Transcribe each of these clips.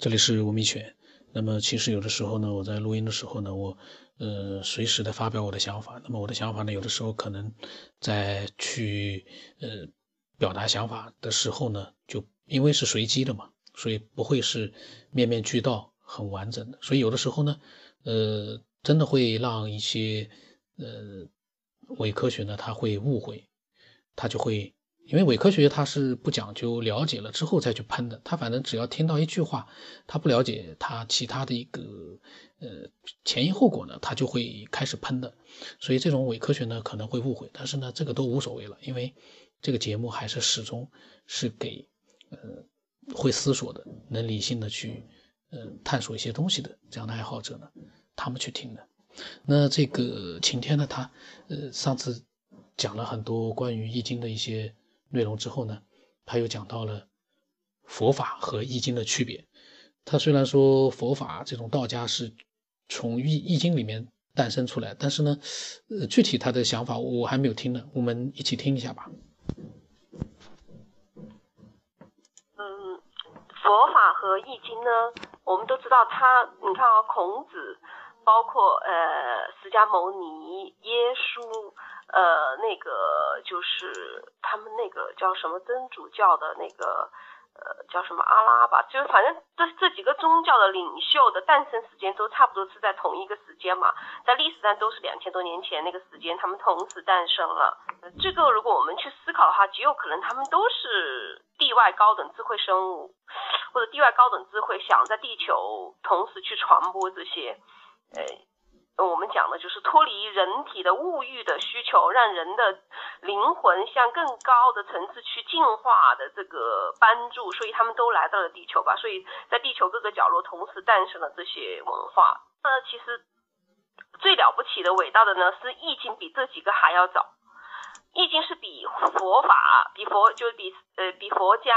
这里是吴明全。那么其实有的时候呢，我在录音的时候呢，我呃随时的发表我的想法。那么我的想法呢，有的时候可能在去呃表达想法的时候呢，就因为是随机的嘛，所以不会是面面俱到、很完整的。所以有的时候呢，呃，真的会让一些呃伪科学呢，他会误会，他就会。因为伪科学它是不讲究了解了之后再去喷的，他反正只要听到一句话，他不了解他其他的一个呃前因后果呢，他就会开始喷的。所以这种伪科学呢可能会误会，但是呢这个都无所谓了，因为这个节目还是始终是给呃会思索的、能理性的去呃探索一些东西的这样的爱好者呢，他们去听的。那这个晴天呢，他呃上次讲了很多关于易经的一些。内容之后呢，他又讲到了佛法和易经的区别。他虽然说佛法这种道家是从易易经里面诞生出来，但是呢，呃，具体他的想法我还没有听呢，我们一起听一下吧。嗯，佛法和易经呢，我们都知道，他你看啊，孔子，包括呃释迦牟尼、耶稣。呃，那个就是他们那个叫什么真主教的那个，呃，叫什么阿拉吧，就是反正这这几个宗教的领袖的诞生时间都差不多是在同一个时间嘛，在历史上都是两千多年前那个时间，他们同时诞生了。这个如果我们去思考的话，极有可能他们都是地外高等智慧生物，或者地外高等智慧想在地球同时去传播这些，呃。我们讲的就是脱离人体的物欲的需求，让人的灵魂向更高的层次去进化的这个帮助，所以他们都来到了地球吧。所以在地球各个角落同时诞生了这些文化。那其实最了不起的、伟大的呢，是易经比这几个还要早。易经是比佛法、比佛就是比呃比佛家、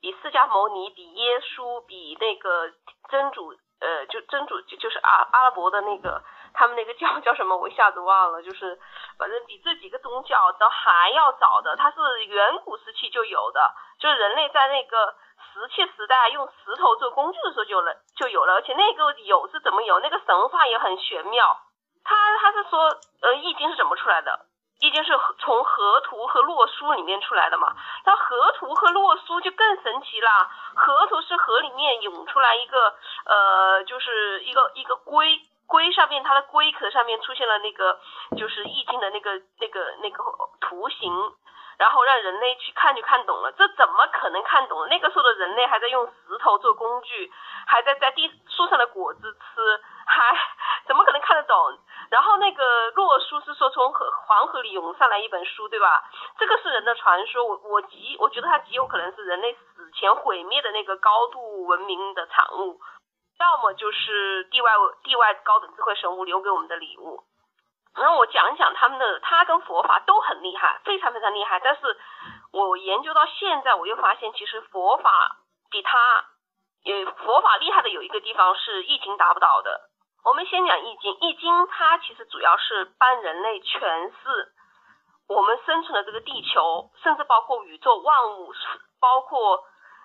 比释迦牟尼、比耶稣、比那个真主呃就真主就就是阿阿拉伯的那个。他们那个教叫什么？我一下子忘了，就是反正比这几个宗教都还要早的，它是远古时期就有的，就是人类在那个石器时代用石头做工具的时候就了就有了，而且那个有是怎么有？那个神话也很玄妙。他他是说，呃，易经是怎么出来的？易经是从河图和洛书里面出来的嘛？那河图和洛书就更神奇了。河图是河里面涌出来一个，呃，就是一个一个龟。龟上面，它的龟壳上面出现了那个，就是易经的那个那个那个图形，然后让人类去看就看懂了。这怎么可能看懂？那个时候的人类还在用石头做工具，还在在地树上的果子吃，还怎么可能看得懂？然后那个洛书是说从河黄河里涌上来一本书，对吧？这个是人的传说，我我极我觉得它极有可能是人类死前毁灭的那个高度文明的产物。要么就是地外地外高等智慧生物留给我们的礼物，然后我讲一讲他们的，他跟佛法都很厉害，非常非常厉害。但是我研究到现在，我又发现其实佛法比他，呃，佛法厉害的有一个地方是易经达不到的。我们先讲易经，易经它其实主要是帮人类诠释我们生存的这个地球，甚至包括宇宙万物，包括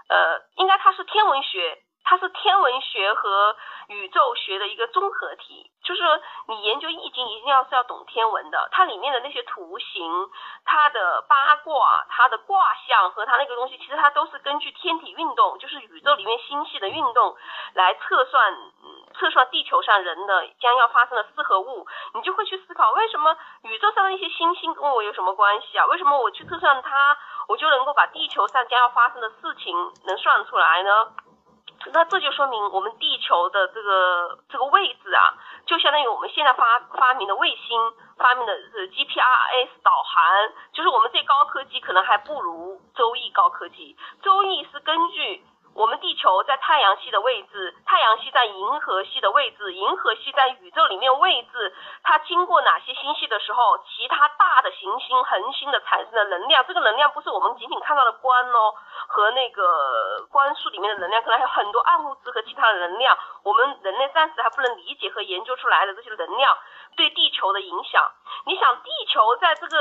呃，应该它是天文学。它是天文学和宇宙学的一个综合体，就是你研究易经一定要是要懂天文的，它里面的那些图形、它的八卦、它的卦象和它那个东西，其实它都是根据天体运动，就是宇宙里面星系的运动来测算，测算地球上人的将要发生的四合物，你就会去思考，为什么宇宙上的一些星星跟我有什么关系啊？为什么我去测算它，我就能够把地球上将要发生的事情能算出来呢？那这就说明我们地球的这个这个位置啊，就相当于我们现在发发明的卫星，发明的是 GPRS 导航，就是我们这高科技可能还不如周易高科技。周易是根据。我们地球在太阳系的位置，太阳系在银河系的位置，银河系在宇宙里面位置，它经过哪些星系的时候，其他大的行星、恒星的产生的能量，这个能量不是我们仅仅看到的光哦，和那个光束里面的能量，可能还有很多暗物质和其他的能量，我们人类暂时还不能理解和研究出来的这些能量对地球的影响。你想，地球在这个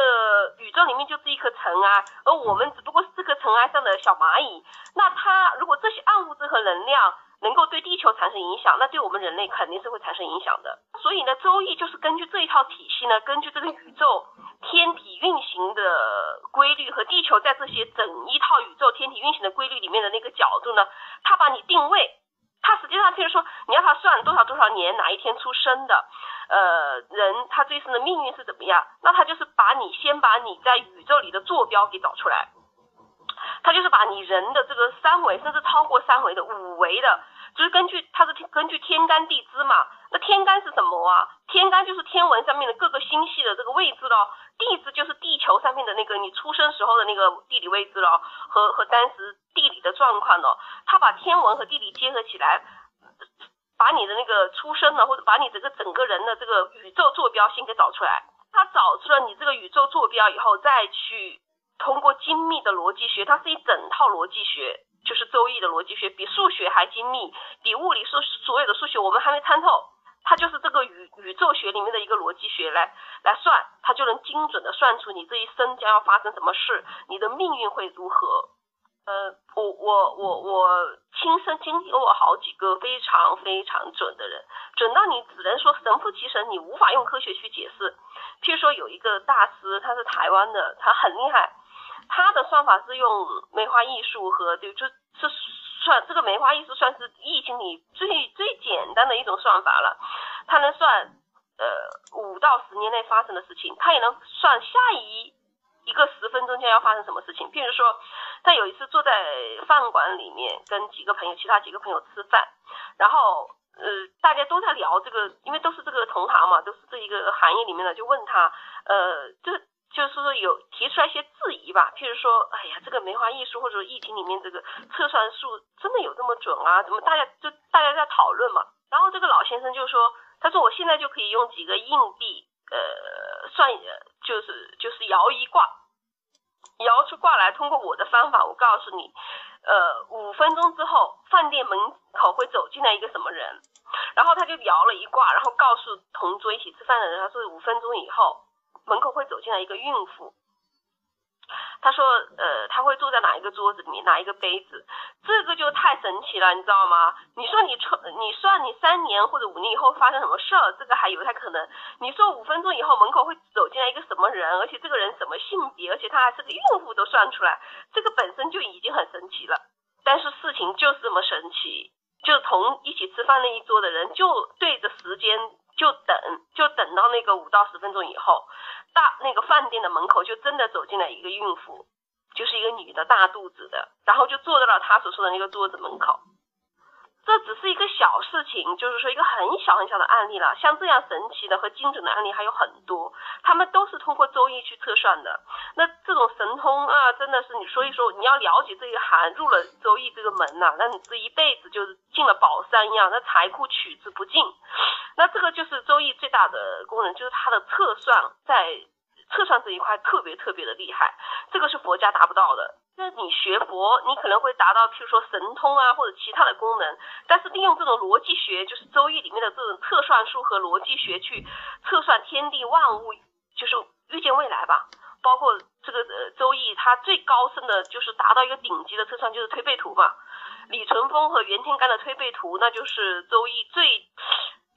宇宙里面就是一颗尘埃，而我们只不过是这颗尘埃上的小蚂蚁，那它如果这些暗物质和能量能够对地球产生影响，那对我们人类肯定是会产生影响的。所以呢，周易就是根据这一套体系呢，根据这个宇宙天体运行的规律和地球在这些整一套宇宙天体运行的规律里面的那个角度呢，它把你定位。它实际上就说，你要他算多少多少年哪一天出生的，呃，人他这一生的命运是怎么样？那他就是把你先把你在宇宙里的坐标给找出来。他就是把你人的这个三维，甚至超过三维的五维的，就是根据他是根据天干地支嘛。那天干是什么啊？天干就是天文上面的各个星系的这个位置咯。地支就是地球上面的那个你出生时候的那个地理位置咯，和和当时地理的状况咯。他把天文和地理结合起来，把你的那个出生的或者把你这个整个人的这个宇宙坐标先给找出来。他找出了你这个宇宙坐标以后，再去。通过精密的逻辑学，它是一整套逻辑学，就是周易的逻辑学，比数学还精密，比物理数所有的数学我们还没参透。它就是这个宇宇宙学里面的一个逻辑学来来算，它就能精准的算出你这一生将要发生什么事，你的命运会如何。呃，我我我我亲身经历过好几个非常非常准的人，准到你只能说神乎其神，你无法用科学去解释。譬如说有一个大师，他是台湾的，他很厉害。他的算法是用梅花易数和就就是算这个梅花易数算是易经里最最简单的一种算法了，他能算呃五到十年内发生的事情，他也能算下一一个十分钟间要发生什么事情。譬如说，他有一次坐在饭馆里面跟几个朋友，其他几个朋友吃饭，然后呃大家都在聊这个，因为都是这个同行嘛，都是这一个行业里面的，就问他呃这。就是说有提出来一些质疑吧，譬如说，哎呀，这个梅花易数或者易经里面这个测算数真的有这么准啊？怎么大家就大家在讨论嘛？然后这个老先生就说，他说我现在就可以用几个硬币，呃，算，就是就是摇一卦，摇出卦来，通过我的方法，我告诉你，呃，五分钟之后饭店门口会走进来一个什么人？然后他就摇了一卦，然后告诉同桌一起吃饭的人，他说五分钟以后。门口会走进来一个孕妇，他说，呃，他会坐在哪一个桌子里面，拿一个杯子，这个就太神奇了，你知道吗？你说你穿，你算你三年或者五年以后发生什么事儿，这个还有太可能。你说五分钟以后门口会走进来一个什么人，而且这个人什么性别，而且他还是个孕妇，都算出来，这个本身就已经很神奇了。但是事情就是这么神奇，就同一起吃饭那一桌的人就对着时间。就等，就等到那个五到十分钟以后，大那个饭店的门口就真的走进来一个孕妇，就是一个女的，大肚子的，然后就坐在了他所说的那个桌子门口。这只是一个小事情，就是说一个很小很小的案例了。像这样神奇的和精准的案例还有很多，他们都是通过周易去测算的。那这种神通啊，真的是你所以说你要了解这一行，入了周易这个门呐，那你这一辈子就是进了宝山一样，那财库取之不尽。那这个就是周易最大的功能，就是它的测算在测算这一块特别特别的厉害，这个是佛家达不到的。那你学佛，你可能会达到，譬如说神通啊，或者其他的功能。但是利用这种逻辑学，就是周易里面的这种测算术和逻辑学去测算天地万物，就是预见未来吧。包括这个周易，它最高深的就是达到一个顶级的测算，就是推背图嘛。李淳风和袁天罡的推背图，那就是周易最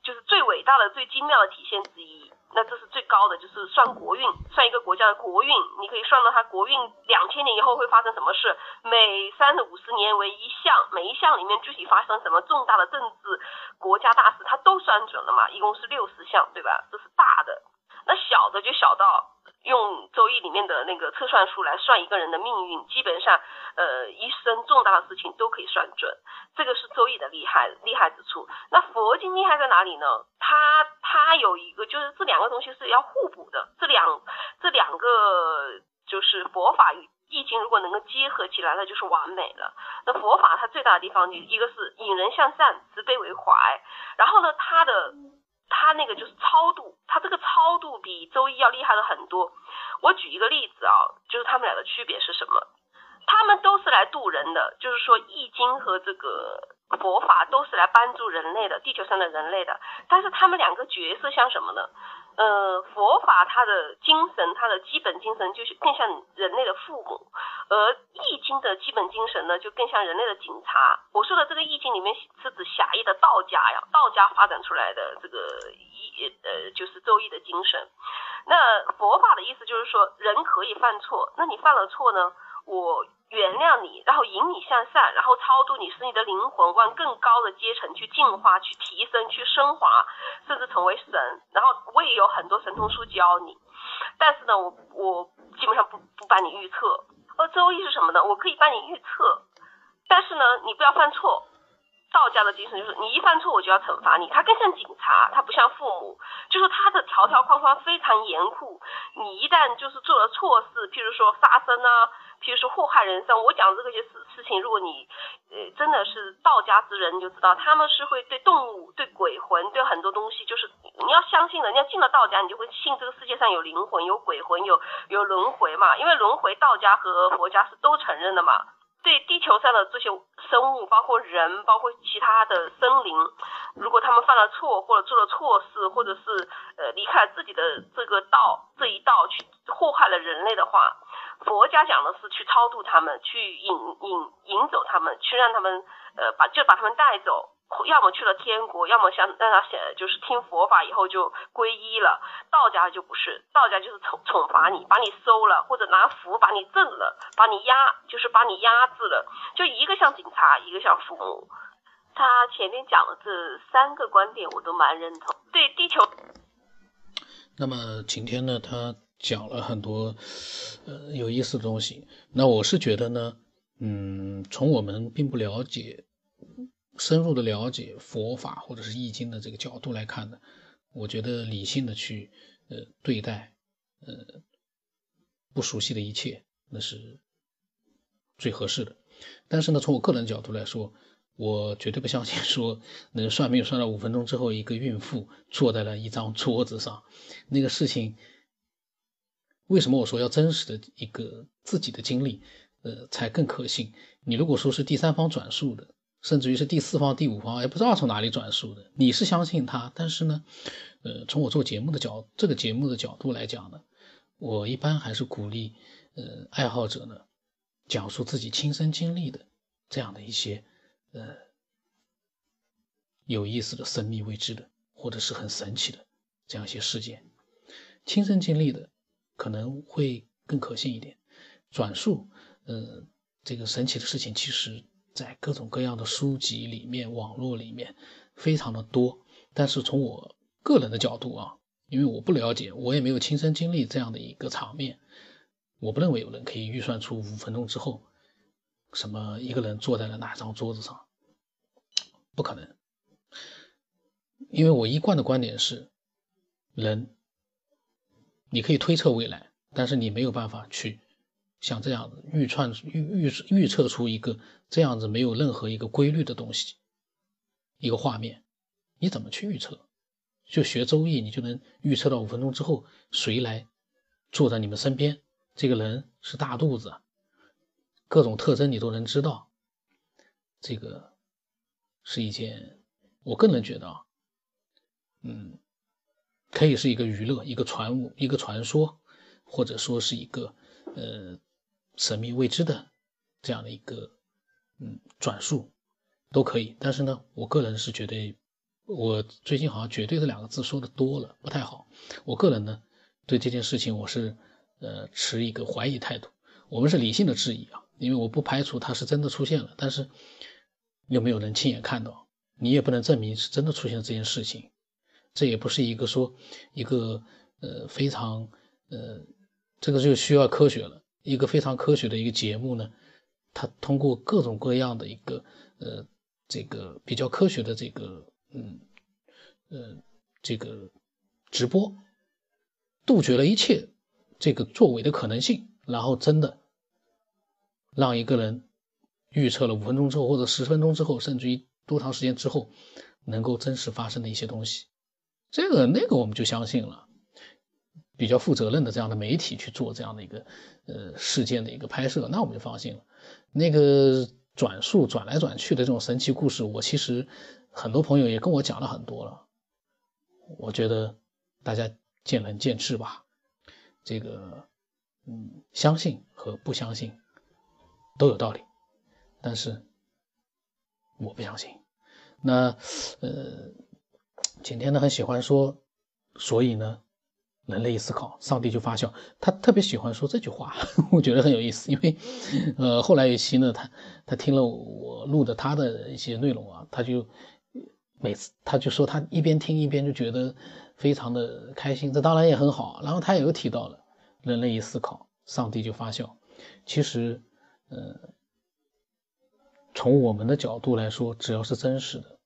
就是最伟大的、最精妙的体现之一。那这是最高的，就是算国运，算一个国家的国运，你可以算到它国运两千年以后会发生什么事，每三十五十年为一项，每一项里面具体发生什么重大的政治国家大事，它都算准了嘛，一共是六十项，对吧？这是大的，那小的就小到。用周易里面的那个测算术来算一个人的命运，基本上，呃，一生重大的事情都可以算准，这个是周易的厉害厉害之处。那佛经厉害在哪里呢？它它有一个，就是这两个东西是要互补的，这两这两个就是佛法与易经如果能够结合起来，那就是完美了。那佛法它最大的地方，就一个是引人向善，慈悲为怀，然后呢，它的。他那个就是超度，他这个超度比周易要厉害的很多。我举一个例子啊，就是他们俩的区别是什么？他们都是来渡人的，就是说易经和这个佛法都是来帮助人类的，地球上的人类的。但是他们两个角色像什么呢？呃，佛法它的精神，它的基本精神就是更像人类的父母，而易经的基本精神呢，就更像人类的警察。我说的这个易经里面是指狭义的道家呀，道家发展出来的这个易呃，就是周易的精神。那佛法的意思就是说，人可以犯错，那你犯了错呢，我。原谅你，然后引你向善，然后超度你，使你的灵魂往更高的阶层去进化、去提升、去升华，甚至成为神。然后我也有很多神通书教你，但是呢，我我基本上不不帮你预测。而周易是什么呢？我可以帮你预测，但是呢，你不要犯错。道家的精神就是你一犯错我就要惩罚你，他更像警察，他不像父母，就是他的条条框框非常严酷。你一旦就是做了错事，譬如说杀生啊。譬如说祸害人生，我讲这个些事事情，如果你呃真的是道家之人，你就知道他们是会对动物、对鬼魂、对很多东西，就是你要相信的，你要进了道家，你就会信这个世界上有灵魂、有鬼魂、有有轮回嘛。因为轮回，道家和佛家是都承认的嘛。对地球上的这些生物，包括人，包括其他的生灵，如果他们犯了错，或者做了错事，或者是呃离开了自己的这个道这一道去祸害了人类的话。佛家讲的是去超度他们，去引引引走他们，去让他们呃把就把他们带走，要么去了天国，要么想让他想就是听佛法以后就皈依了。道家就不是，道家就是惩惩罚你，把你收了，或者拿符把你镇了，把你压就是把你压制了。就一个像警察，一个像父母。他前面讲的这三个观点我都蛮认同。对地球。那么晴天呢？他。讲了很多，呃，有意思的东西。那我是觉得呢，嗯，从我们并不了解、深入的了解佛法或者是易经的这个角度来看呢，我觉得理性的去，呃，对待，呃，不熟悉的一切，那是最合适的。但是呢，从我个人角度来说，我绝对不相信说能算命算到五分钟之后，一个孕妇坐在了一张桌子上，那个事情。为什么我说要真实的一个自己的经历，呃，才更可信？你如果说是第三方转述的，甚至于是第四方、第五方，也不知道从哪里转述的，你是相信他，但是呢，呃，从我做节目的角这个节目的角度来讲呢，我一般还是鼓励，呃，爱好者呢，讲述自己亲身经历的这样的一些，呃，有意思的、神秘未知的，或者是很神奇的这样一些事件，亲身经历的。可能会更可信一点。转述，呃，这个神奇的事情，其实在各种各样的书籍里面、网络里面非常的多。但是从我个人的角度啊，因为我不了解，我也没有亲身经历这样的一个场面，我不认为有人可以预算出五分钟之后，什么一个人坐在了哪张桌子上，不可能。因为我一贯的观点是，人。你可以推测未来，但是你没有办法去像这样子预串预预预测出一个这样子没有任何一个规律的东西，一个画面，你怎么去预测？就学周易，你就能预测到五分钟之后谁来坐在你们身边，这个人是大肚子，各种特征你都能知道。这个是一件，我个人觉得啊，嗯。可以是一个娱乐，一个传物，一个传说，或者说是一个呃神秘未知的这样的一个嗯转述，都可以。但是呢，我个人是觉得，我最近好像“绝对”这两个字说的多了，不太好。我个人呢，对这件事情我是呃持一个怀疑态度。我们是理性的质疑啊，因为我不排除它是真的出现了，但是又没有人亲眼看到，你也不能证明是真的出现了这件事情。这也不是一个说一个呃非常呃这个就需要科学了，一个非常科学的一个节目呢，它通过各种各样的一个呃这个比较科学的这个嗯呃这个直播，杜绝了一切这个作伪的可能性，然后真的让一个人预测了五分钟之后或者十分钟之后，甚至于多长时间之后能够真实发生的一些东西。这个那个我们就相信了，比较负责任的这样的媒体去做这样的一个呃事件的一个拍摄，那我们就放心了。那个转述转来转去的这种神奇故事，我其实很多朋友也跟我讲了很多了。我觉得大家见仁见智吧。这个，嗯，相信和不相信都有道理，但是我不相信。那，呃，景天呢很喜欢说，所以呢，人类一思考，上帝就发笑。他特别喜欢说这句话，我觉得很有意思。因为，呃，后来一期呢，他他听了我录的他的一些内容啊，他就每次他就说他一边听一边就觉得非常的开心。这当然也很好。然后他也有提到了，人类一思考，上帝就发笑。其实，呃。从我们的角度来说，只要是真实的，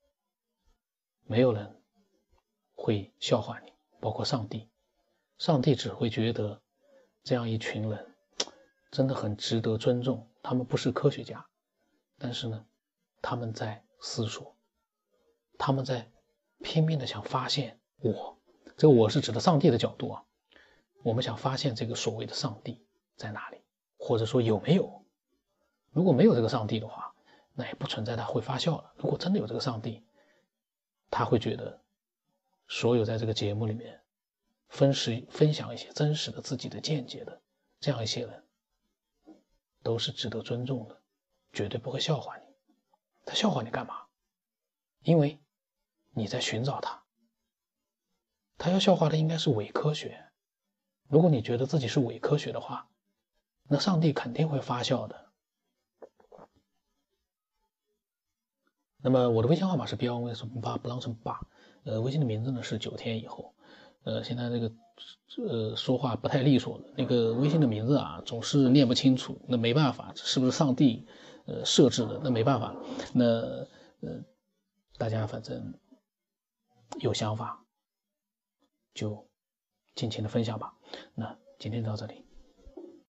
没有人会笑话你，包括上帝。上帝只会觉得这样一群人真的很值得尊重。他们不是科学家，但是呢，他们在思索，他们在拼命的想发现我。这个我是指的上帝的角度啊。我们想发现这个所谓的上帝在哪里，或者说有没有？如果没有这个上帝的话，那也不存在他会发笑了。如果真的有这个上帝，他会觉得所有在这个节目里面分时分享一些真实的自己的见解的这样一些人，都是值得尊重的，绝对不会笑话你。他笑话你干嘛？因为你在寻找他。他要笑话的应该是伪科学。如果你觉得自己是伪科学的话，那上帝肯定会发笑的。那么我的微信号码是 b 幺 v 什么八不啷什么八，呃，微信的名字呢是九天以后，呃，现在这个呃说话不太利索了，那个微信的名字啊总是念不清楚，那没办法，是不是上帝呃设置的？那没办法，那呃大家反正有想法就尽情的分享吧。那今天到这里。